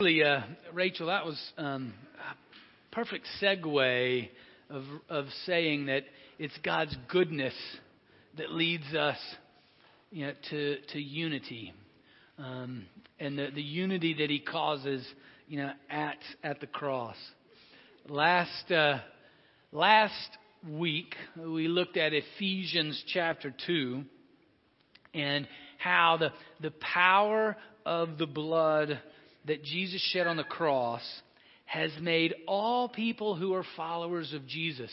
Really, uh, Rachel, that was um, a perfect segue of, of saying that it's God's goodness that leads us you know, to, to unity. Um, and the, the unity that He causes you know, at, at the cross. Last, uh, last week, we looked at Ephesians chapter 2 and how the, the power of the blood that Jesus shed on the cross has made all people who are followers of Jesus,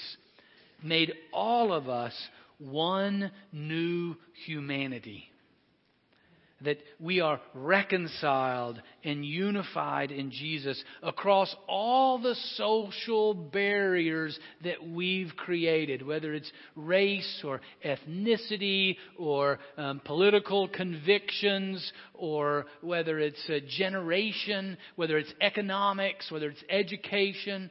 made all of us one new humanity that we are reconciled and unified in Jesus across all the social barriers that we've created, whether it's race or ethnicity or um, political convictions or whether it's a generation, whether it's economics, whether it's education.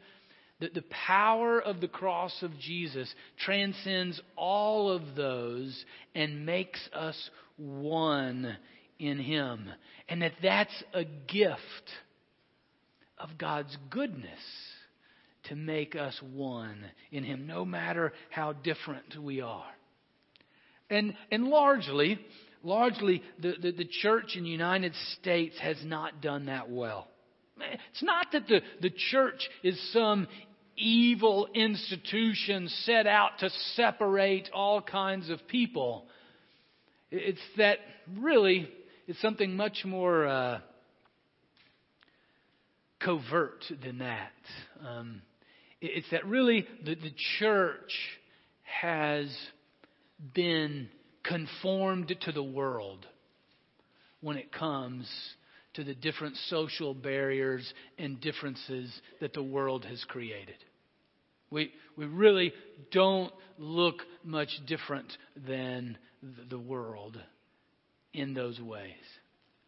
That the power of the cross of Jesus transcends all of those and makes us one in Him. And that that's a gift of God's goodness to make us one in Him, no matter how different we are. And, and largely, largely, the, the, the church in the United States has not done that well. It's not that the, the church is some evil institution set out to separate all kinds of people. It's that really is something much more uh, covert than that. Um, it's that really the, the church has been conformed to the world when it comes to the different social barriers and differences that the world has created. We, we really don't look much different than the world in those ways.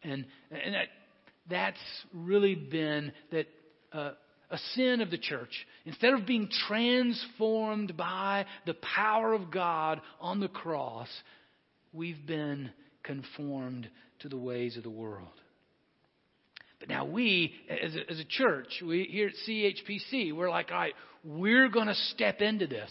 And, and that, that's really been that uh, a sin of the church. Instead of being transformed by the power of God on the cross, we've been conformed to the ways of the world. But now we, as a, as a church, we here at CHPC, we're like, all right, we're going to step into this.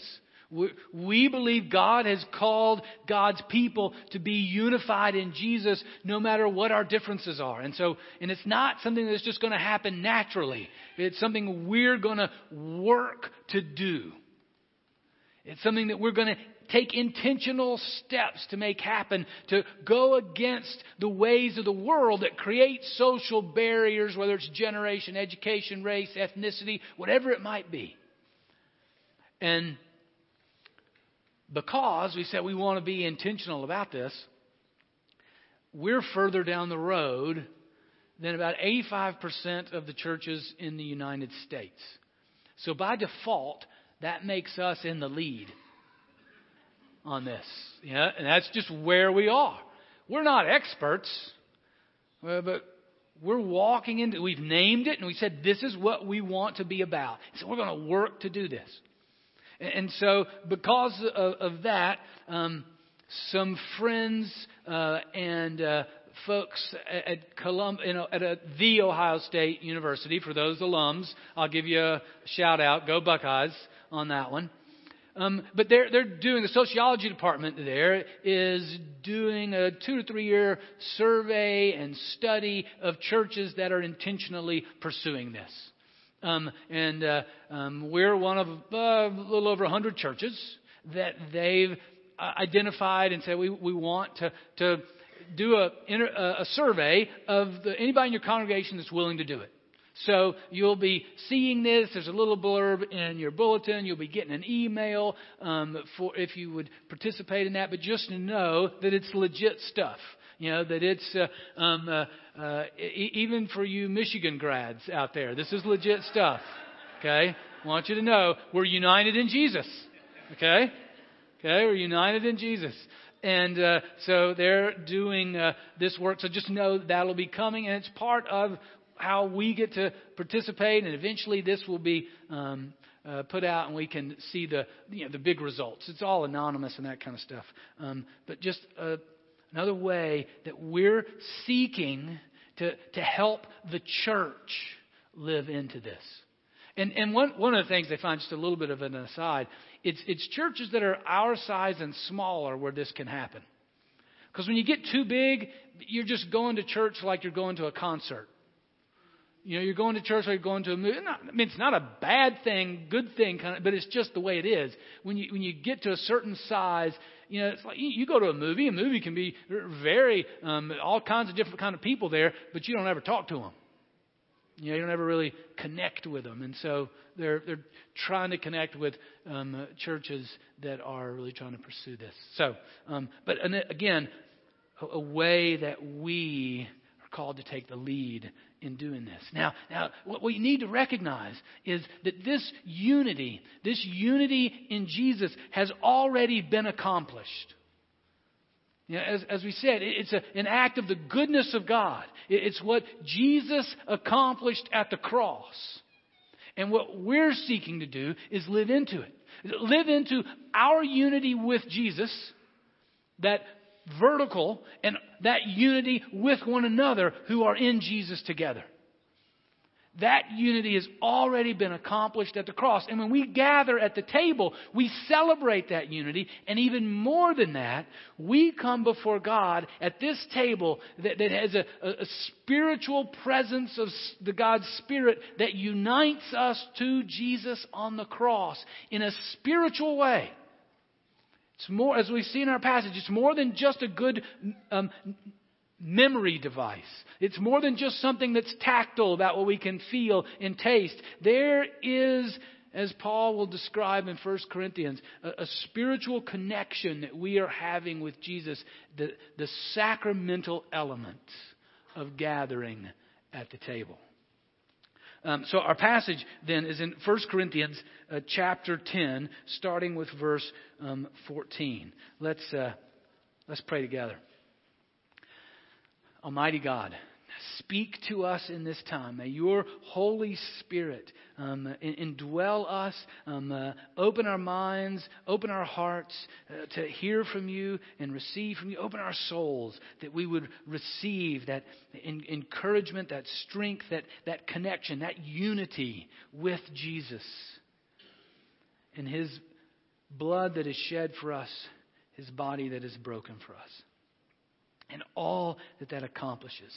We believe God has called God's people to be unified in Jesus no matter what our differences are. And so, and it's not something that's just going to happen naturally. It's something we're going to work to do. It's something that we're going to take intentional steps to make happen, to go against the ways of the world that create social barriers, whether it's generation, education, race, ethnicity, whatever it might be. And because we said we want to be intentional about this, we're further down the road than about 85% of the churches in the United States. So by default, that makes us in the lead on this. And that's just where we are. We're not experts, uh, but we're walking into, we've named it and we said this is what we want to be about. So we're going to work to do this. And so, because of, of that, um, some friends uh, and uh, folks at Colum- you know, at a, the Ohio State University, for those alums, I'll give you a shout out. Go Buckeyes on that one. Um, but they're, they're doing, the sociology department there is doing a two to three year survey and study of churches that are intentionally pursuing this. Um, and uh, um, we're one of uh, a little over 100 churches that they've uh, identified and said we, we want to, to do a, a survey of the, anybody in your congregation that's willing to do it. So you'll be seeing this. There's a little blurb in your bulletin. You'll be getting an email um, for if you would participate in that. But just know that it's legit stuff. You know that it's uh, um, uh, uh, e- even for you Michigan grads out there. This is legit stuff. Okay, I want you to know we're united in Jesus. Okay, okay, we're united in Jesus. And uh, so they're doing uh, this work. So just know that'll be coming, and it's part of how we get to participate. And eventually, this will be um, uh, put out, and we can see the you know, the big results. It's all anonymous and that kind of stuff. Um, but just uh, another way that we're seeking to, to help the church live into this. And, and one, one of the things they find, just a little bit of an aside, it's, it's churches that are our size and smaller where this can happen. Because when you get too big, you're just going to church like you're going to a concert. You know, you're going to church like you're going to a movie. Not, I mean, it's not a bad thing, good thing, kind of, but it's just the way it is. When you when you get to a certain size, you know, it's like you, go to a movie. A movie can be very um, all kinds of different kind of people there, but you don't ever talk to them. You know, you don't ever really connect with them, and so they're they're trying to connect with um, churches that are really trying to pursue this. So, um, but again, a, a way that we called to take the lead in doing this. Now, now, what we need to recognize is that this unity, this unity in Jesus, has already been accomplished. You know, as, as we said, it's a, an act of the goodness of God. It's what Jesus accomplished at the cross. And what we're seeking to do is live into it. Live into our unity with Jesus, that vertical, and that unity with one another who are in Jesus together. That unity has already been accomplished at the cross. And when we gather at the table, we celebrate that unity. And even more than that, we come before God at this table that, that has a, a, a spiritual presence of the God's Spirit that unites us to Jesus on the cross in a spiritual way. It's more, as we see in our passage, it's more than just a good um, memory device. It's more than just something that's tactile about what we can feel and taste. There is, as Paul will describe in 1 Corinthians, a, a spiritual connection that we are having with Jesus, the, the sacramental element of gathering at the table. Um, so our passage then is in 1 Corinthians uh, chapter 10, starting with verse um, 14. Let's, uh, let's pray together. Almighty God, speak to us in this time. May your Holy Spirit um, indwell us, um, uh, open our minds, open our hearts uh, to hear from you and receive from you. Open our souls that we would receive that in- encouragement, that strength, that, that connection, that unity with Jesus and his blood that is shed for us, his body that is broken for us and all that that accomplishes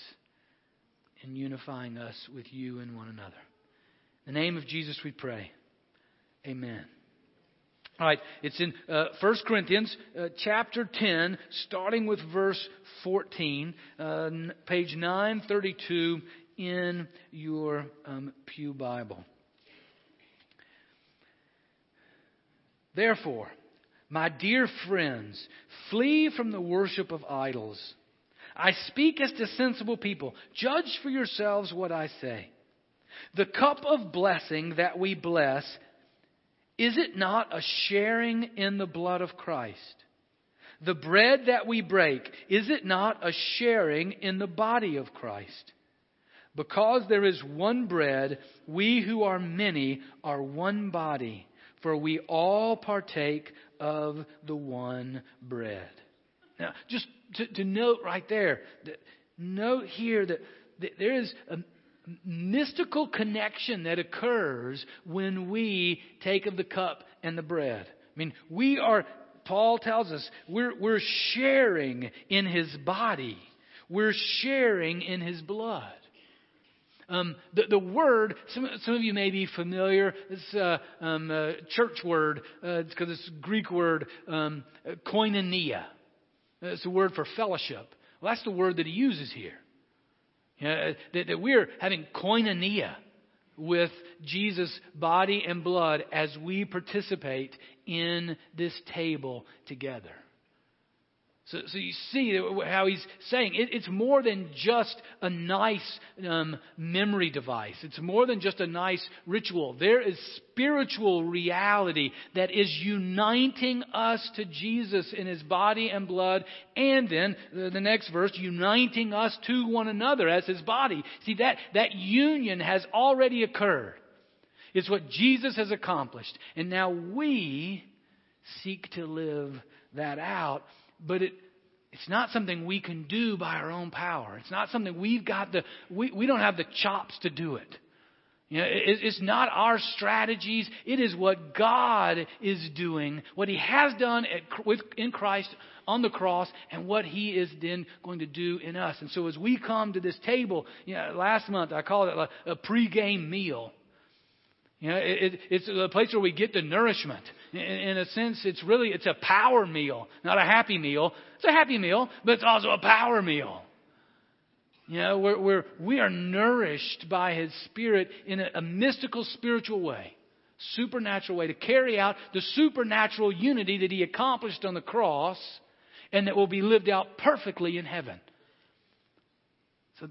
in unifying us with you and one another. In the name of Jesus we pray. Amen. All right, it's in uh, 1 Corinthians uh, chapter 10, starting with verse 14, uh, page 932 in your um, Pew Bible. Therefore, my dear friends, flee from the worship of idols. I speak as to sensible people. Judge for yourselves what I say. The cup of blessing that we bless, is it not a sharing in the blood of Christ? The bread that we break, is it not a sharing in the body of Christ? Because there is one bread, we who are many are one body, for we all partake of the one bread. Now, just to, to note right there, that, note here that, that there is a mystical connection that occurs when we take of the cup and the bread. I mean, we are, Paul tells us, we're, we're sharing in his body, we're sharing in his blood. Um, the, the word, some, some of you may be familiar, it's a um, a church word, uh, it's because it's a Greek word, um, koinonia. It's a word for fellowship. Well, that's the word that he uses here. You uh, know, that, that we're having koinonia with Jesus' body and blood as we participate in this table together. So, so you see how he's saying it, it's more than just a nice um, memory device. It's more than just a nice ritual. There is spiritual reality that is uniting us to Jesus in his body and blood, and then the, the next verse, uniting us to one another as his body. See, that, that union has already occurred. It's what Jesus has accomplished. And now we seek to live that out but it, It's not something we can do by our own power. It's not something we've got the, we, we don't have the chops to do it. You know, it, it's not our strategies. It is what God is doing, what He has done at, with, in Christ on the cross, and what He is then going to do in us. And so as we come to this table, you know, last month I called it a, a pre-game meal. You know, it, it's a place where we get the nourishment. In, in a sense, it's really it's a power meal, not a happy meal. It's a happy meal, but it's also a power meal. You know, we're, we're we are nourished by His Spirit in a, a mystical, spiritual way, supernatural way to carry out the supernatural unity that He accomplished on the cross, and that will be lived out perfectly in heaven. So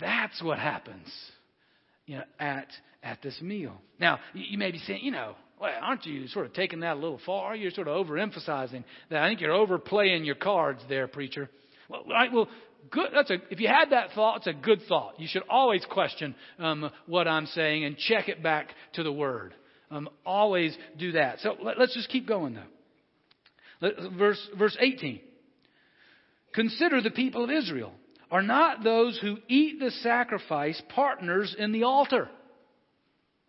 that's what happens, you know, at at this meal. Now, you may be saying, you know, well, aren't you sort of taking that a little far? You're sort of overemphasizing that. I think you're overplaying your cards there, preacher. Well, right, well, good. That's a, if you had that thought, it's a good thought. You should always question um, what I'm saying and check it back to the Word. Um, always do that. So let, us just keep going, though. Let, verse, verse 18. Consider the people of Israel. Are not those who eat the sacrifice partners in the altar?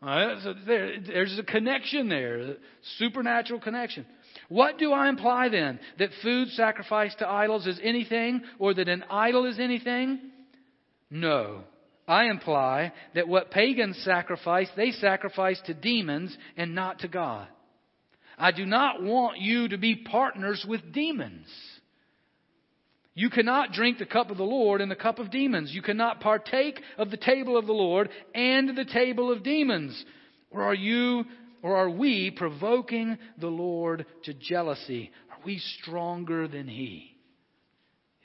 Right, so there, there's a connection there, a supernatural connection. What do I imply then? That food sacrificed to idols is anything, or that an idol is anything? No. I imply that what pagans sacrifice, they sacrifice to demons and not to God. I do not want you to be partners with demons. You cannot drink the cup of the Lord and the cup of demons. You cannot partake of the table of the Lord and the table of demons. Or are you, or are we provoking the Lord to jealousy? Are we stronger than He?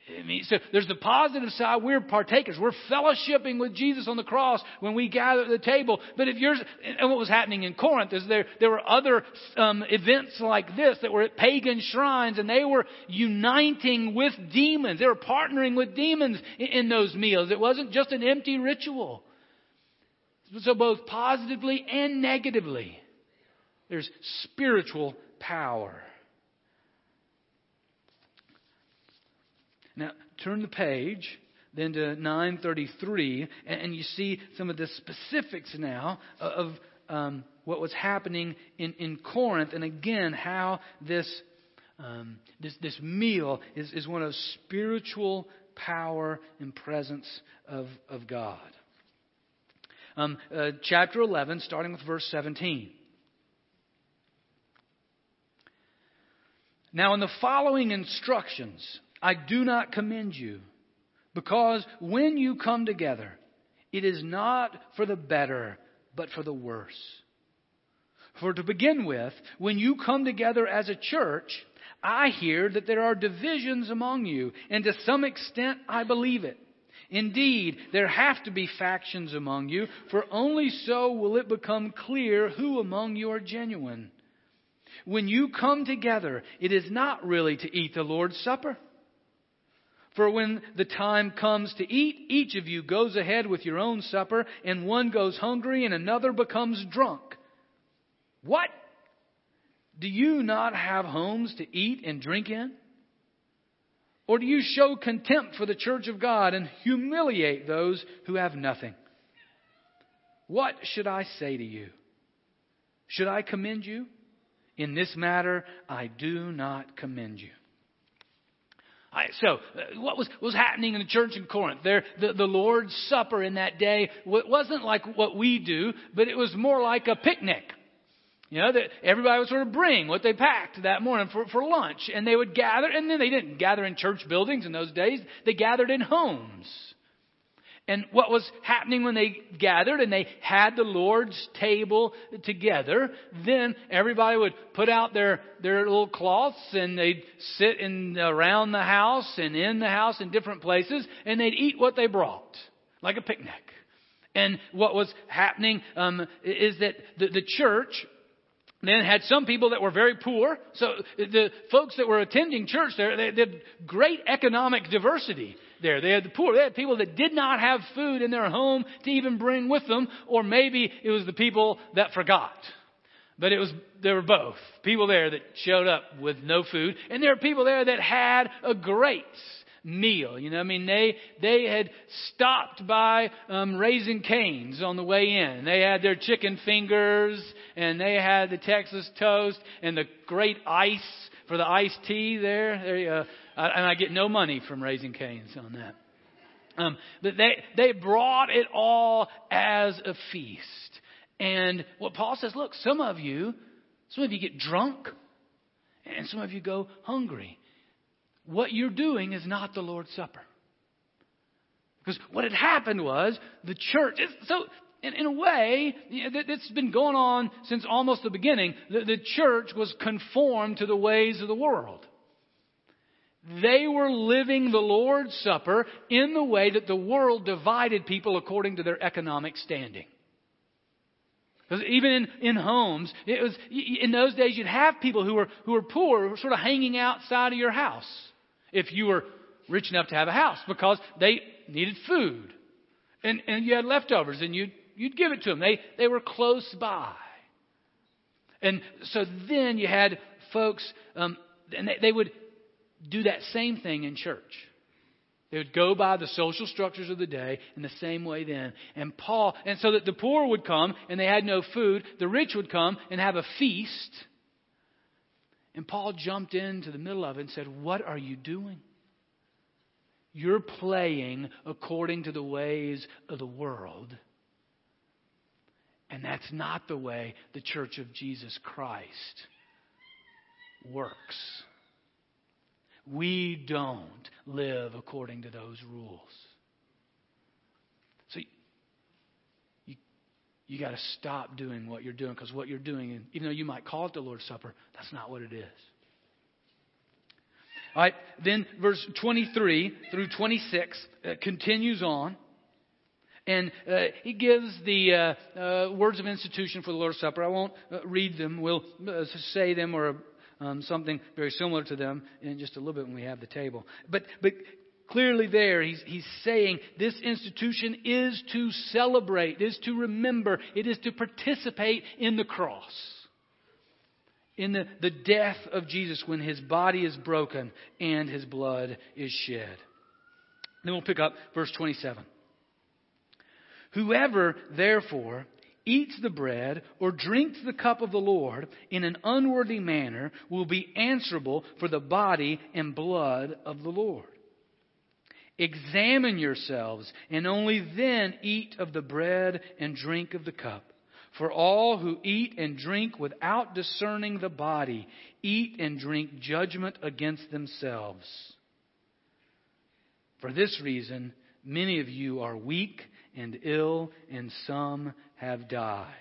I mean, so there's the positive side. We're partakers. We're fellowshipping with Jesus on the cross when we gather at the table. But if you're, and what was happening in Corinth is there, there were other um, events like this that were at pagan shrines and they were uniting with demons. They were partnering with demons in, in those meals. It wasn't just an empty ritual. So both positively and negatively, there's spiritual power. Now, turn the page then to 933, and, you see some of the specifics now of um, what was happening in, in Corinth, and again, how this, um, this, this meal is, is one of spiritual power and presence of, of God. Um, uh, chapter 11, starting with verse 17. Now, in the following instructions, I do not commend you, because when you come together, it is not for the better, but for the worse. For to begin with, when you come together as a church, I hear that there are divisions among you, and to some extent I believe it. Indeed, there have to be factions among you, for only so will it become clear who among you are genuine. When you come together, it is not really to eat the Lord's Supper. For when the time comes to eat, each of you goes ahead with your own supper, and one goes hungry and another becomes drunk. What? Do you not have homes to eat and drink in? Or do you show contempt for the church of God and humiliate those who have nothing? What should I say to you? Should I commend you? In this matter, I do not commend you. Right, so, uh, what was, was happening in the church in Corinth? There, the, the Lord's Supper in that day wasn't like what we do, but it was more like a picnic. You know, that everybody would sort of bring what they packed that morning for, for lunch. And they would gather, and then they didn't gather in church buildings in those days. They gathered in homes. And what was happening when they gathered and they had the Lord's table together, then everybody would put out their, their little cloths and they'd sit in, around the house and in the house in different places and they'd eat what they brought, like a picnic. And what was happening um, is that the, the church then had some people that were very poor. So the folks that were attending church there, they, had great economic diversity there. They had the poor. They had people that did not have food in their home to even bring with them, or maybe it was the people that forgot. But it was there were both people there that showed up with no food, and there were people there that had a great meal. You know, I mean, they they had stopped by um, Raising Cane's on the way in. They had their chicken fingers, and they had the Texas toast, and the great ice for the iced tea there. there uh, and I get no money from Raising Cane's on that. Um, but they they brought it all as a feast. And what Paul says, look, some of you, some of you get drunk, and some of you go hungry. What you're doing is not the Lord's Supper. Because what had happened was the church. So, in, in a way, it's been going on since almost the beginning. The, the church was conformed to the ways of the world. They were living the Lord's Supper in the way that the world divided people according to their economic standing. Because even in, in homes, it was in those days you'd have people who were who were poor, who were sort of hanging outside of your house, if you were rich enough to have a house, because they needed food, and and you had leftovers, and you'd you'd give it to them. They they were close by, and so then you had folks, um, and they, they would do that same thing in church. They would go by the social structures of the day in the same way then. And Paul, and so that the poor would come and they had no food, the rich would come and have a feast. And Paul jumped into the middle of it and said, What are you doing? You're playing according to the ways of the world. And that's not the way the church of Jesus Christ works. We don't live according to those rules. So you, you got to stop doing what you're doing because what you're doing, even though you might call it the Lord's Supper, that's not what it is. All right, then verse 23 through 26 uh, continues on. And uh, he gives the uh, uh, words of institution for the Lord's Supper. I won't uh, read them. We'll uh, say them or um, something very similar to them in just a little bit when we have the table. But, but clearly there, he's, he's saying this institution is to celebrate, is to remember, it is to participate in the cross. In the, the death of Jesus when his body is broken and his blood is shed. Then we'll pick up verse 27. Whoever, therefore, eats the bread or drinks the cup of the Lord in an unworthy manner will be answerable for the body and blood of the Lord. Examine yourselves, and only then eat of the bread and drink of the cup. For all who eat and drink without discerning the body eat and drink judgment against themselves. For this reason, many of you are weak and ill, and some have died.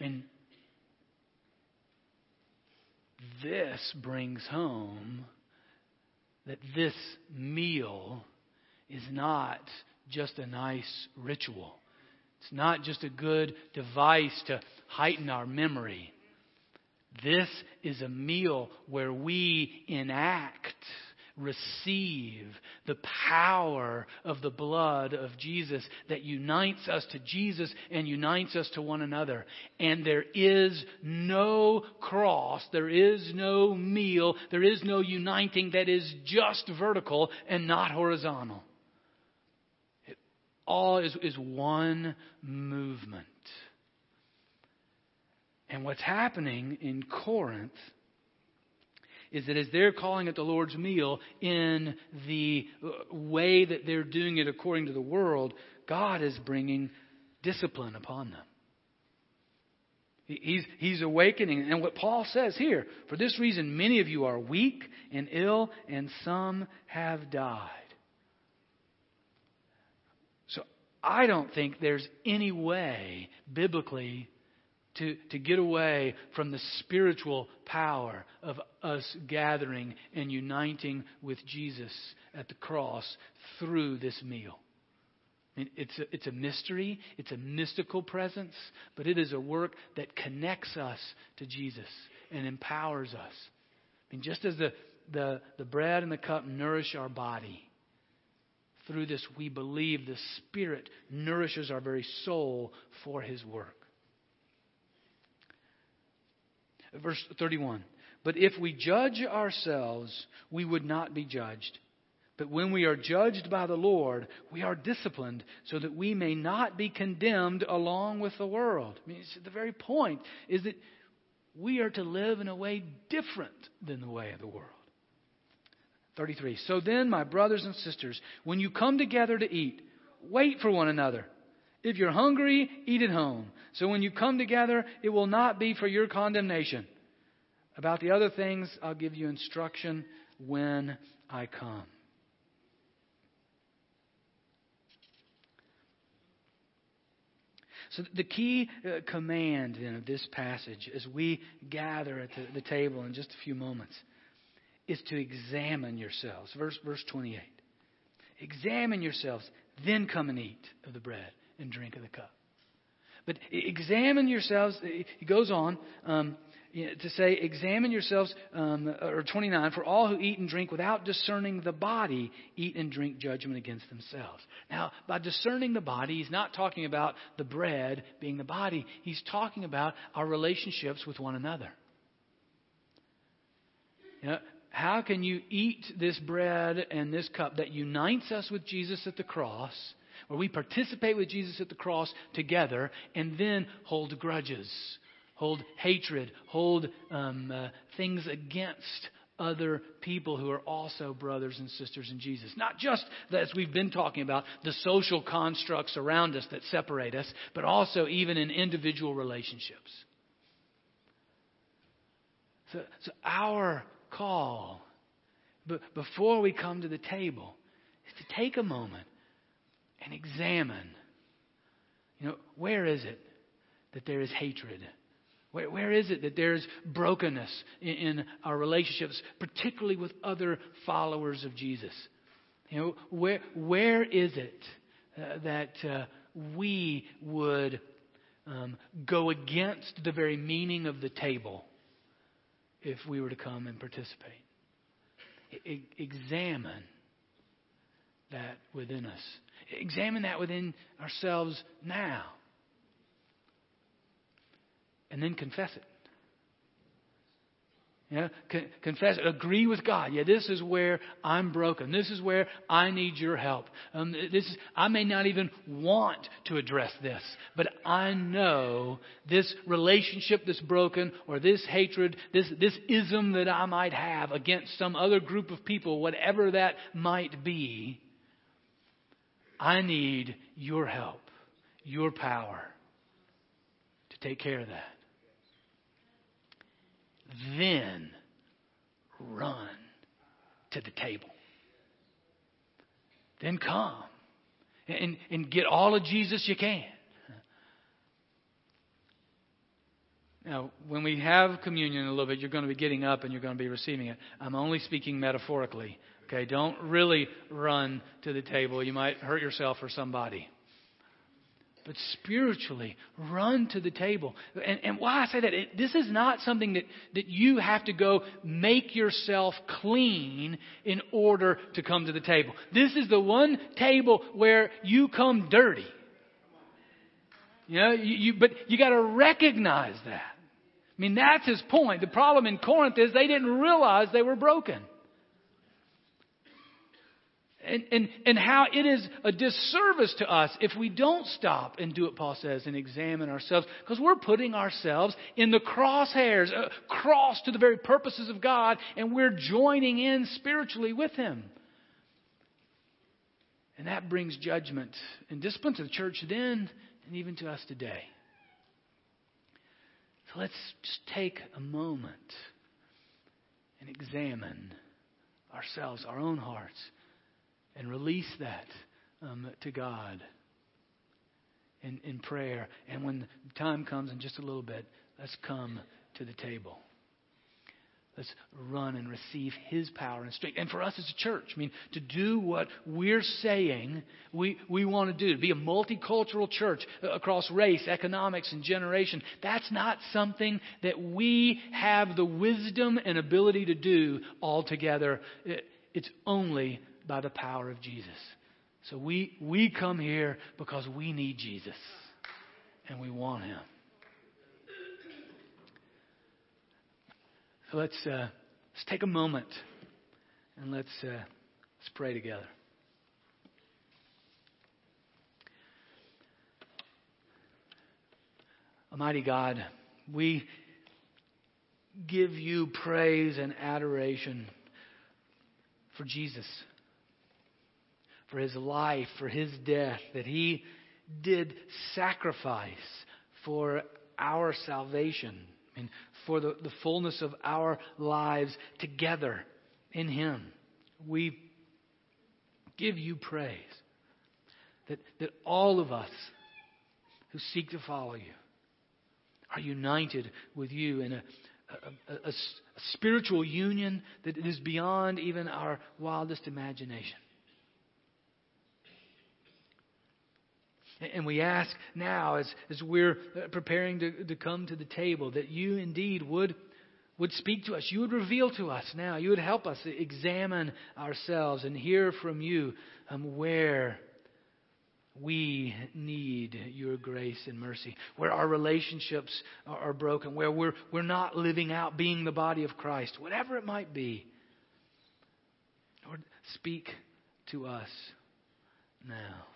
And this brings home that this meal is not just a nice ritual. It's not just a good device to heighten our memory. This is a meal where we enact receive the power of the blood of Jesus that unites us to Jesus and unites us to one another. And there is no cross, there is no meal, there is no uniting that is just vertical and not horizontal. It all is, is one movement. And what's happening in Corinth is that as they're calling it the Lord's meal in the uh, way that they're doing it according to the world, God is bringing discipline upon them. He's, he's awakening. And what Paul says here, for this reason, many of you are weak and ill, and some have died. So I don't think there's any way, biblically, to, to get away from the spiritual power of us gathering and uniting with Jesus at the cross through this meal. It's, a, it's a mystery, it's a mystical presence, but it is a work that connects us to Jesus and empowers us. I mean, just as the, the, the bread and the cup nourish our body through this, we believe the Spirit nourishes our very soul for His work. Verse 31 But if we judge ourselves, we would not be judged. But when we are judged by the Lord, we are disciplined so that we may not be condemned along with the world. I mean, the very point is that we are to live in a way different than the way of the world. 33. So then, my brothers and sisters, when you come together to eat, wait for one another. If you're hungry, eat at home. So when you come together, it will not be for your condemnation. About the other things, I'll give you instruction when I come. So, the key uh, command then of this passage as we gather at the, the table in just a few moments is to examine yourselves. Verse, verse 28. Examine yourselves, then come and eat of the bread and drink of the cup. But examine yourselves, he goes on um, to say, examine yourselves, um, or 29, for all who eat and drink without discerning the body eat and drink judgment against themselves. Now, by discerning the body, he's not talking about the bread being the body, he's talking about our relationships with one another. You know, how can you eat this bread and this cup that unites us with Jesus at the cross, where we participate with Jesus at the cross together, and then hold grudges, hold hatred, hold um, uh, things against other people who are also brothers and sisters in Jesus. Not just, as we've been talking about, the social constructs around us that separate us, but also even in individual relationships. So, so our call but before we come to the table is to take a moment and examine you know where is it that there is hatred where, where is it that there's brokenness in, in our relationships particularly with other followers of jesus you know where where is it uh, that uh, we would um, go against the very meaning of the table if we were to come and participate. I- examine that within us. Examine that within ourselves now. And then confess it. Yeah, con- confess, agree with God. Yeah, this is where I'm broken. This is where I need your help. Um, this is, I may not even want to address this, but I know this relationship that's broken, or this hatred, this this ism that I might have against some other group of people, whatever that might be. I need your help, your power to take care of that then run to the table. Then come and, and get all of Jesus you can. Now, when we have communion a little bit, you're going to be getting up and you're going to be receiving it. I'm only speaking metaphorically. Okay, don't really run to the table. You might hurt yourself or somebody but spiritually run to the table. And, and why I say that, it, this is not something that, that you have to go make yourself clean in order to come to the table. This is the one table where you come dirty. You know, you, you, but you got to recognize that. I mean, that's his point. The problem in Corinth is they didn't realize they were broken and, and, and how it is a disservice to us if we don't stop and do what Paul says and examine ourselves, because we're putting ourselves in the crosshairs, uh, cross to the very purposes of God, and we're joining in spiritually with Him. And that brings judgment and discipline to the church then and even to us today. So let's just take a moment and examine ourselves, our own hearts and release that um, to God in, in prayer. And when the time comes in just a little bit, let's come to the table. Let's run and receive His power and strength. And for us as a church, I mean, to do what we're saying we, we want to do, to be a multicultural church across race, economics, and generation, that's not something that we have the wisdom and ability to do altogether. It's only by the power of Jesus. So we, we come here because we need Jesus and we want him. So let's, uh, let's take a moment and let's, uh, let's pray together. Almighty God, we give you praise and adoration for Jesus, for his life, for his death, that he did sacrifice for our salvation, mean, for the, the fullness of our lives together in him. We give you praise that, that all of us who seek to follow you are united with you in a, a, a, a, spiritual union that is beyond even our wildest imagination. And we ask now, as, as we're preparing to, to come to the table, that you indeed would, would speak to us. You would reveal to us now. You would help us examine ourselves and hear from you um, where we need your grace and mercy. Where our relationships are broken, where we're, we're not living out being the body of Christ, whatever it might be. Lord, speak to us now.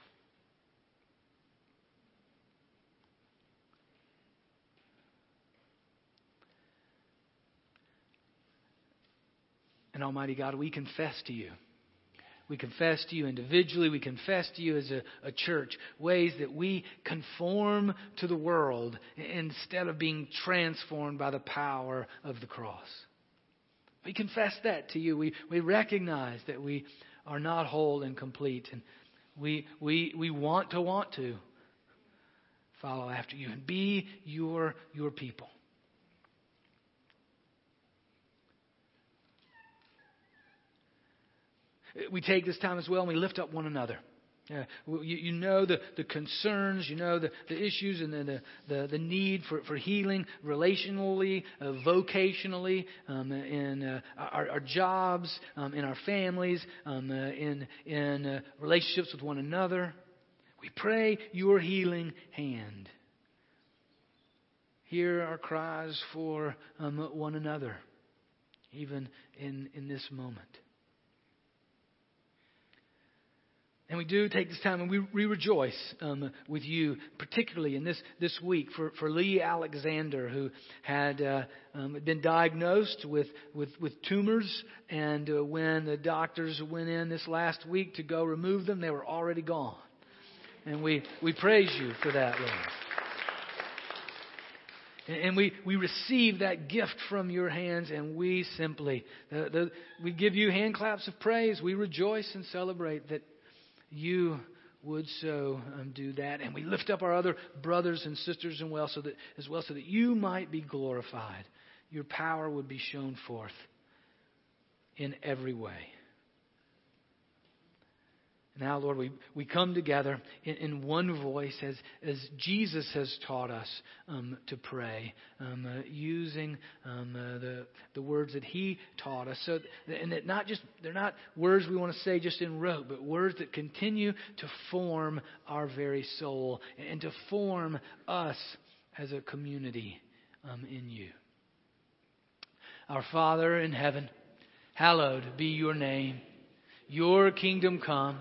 And Almighty God, we confess to you we confess to you individually. We confess to you as a, a, church ways that we conform to the world instead of being transformed by the power of the cross. We confess that to you. We, we recognize that we are not whole and complete. And we, we, we want to want to follow after you and be your, your people. We take this time as well and we lift up one another. You, you, know the, the concerns, you know the, the issues and the, the, the need for, for healing relationally, uh, vocationally, um, in uh, our, our, jobs, um, in our families, um, uh, in, in uh, relationships with one another. We pray your healing hand. Hear our cries for um, one another, even in, in this moment. And we do take this time and we, we rejoice um, with you, particularly in this, this week for, for Lee Alexander, who had uh, um, been diagnosed with, with, with tumors. And uh, when the doctors went in this last week to go remove them, they were already gone. And we, we praise you for that, Lord. And we, we receive that gift from your hands, and we simply, the, the, we give you hand claps of praise. We rejoice and celebrate that you would so um, do that. And we lift up our other brothers and sisters and well so that, as well so that you might be glorified. Your power would be shown forth in every way. Now, Lord, we, we come together in, in one voice as, as Jesus has taught us um, to pray, um, uh, using um, uh, the, the words that He taught us. So, and that not just, they're not words we want to say just in rote, but words that continue to form our very soul and to form us as a community um, in you. Our Father in heaven, hallowed be your name. Your kingdom come.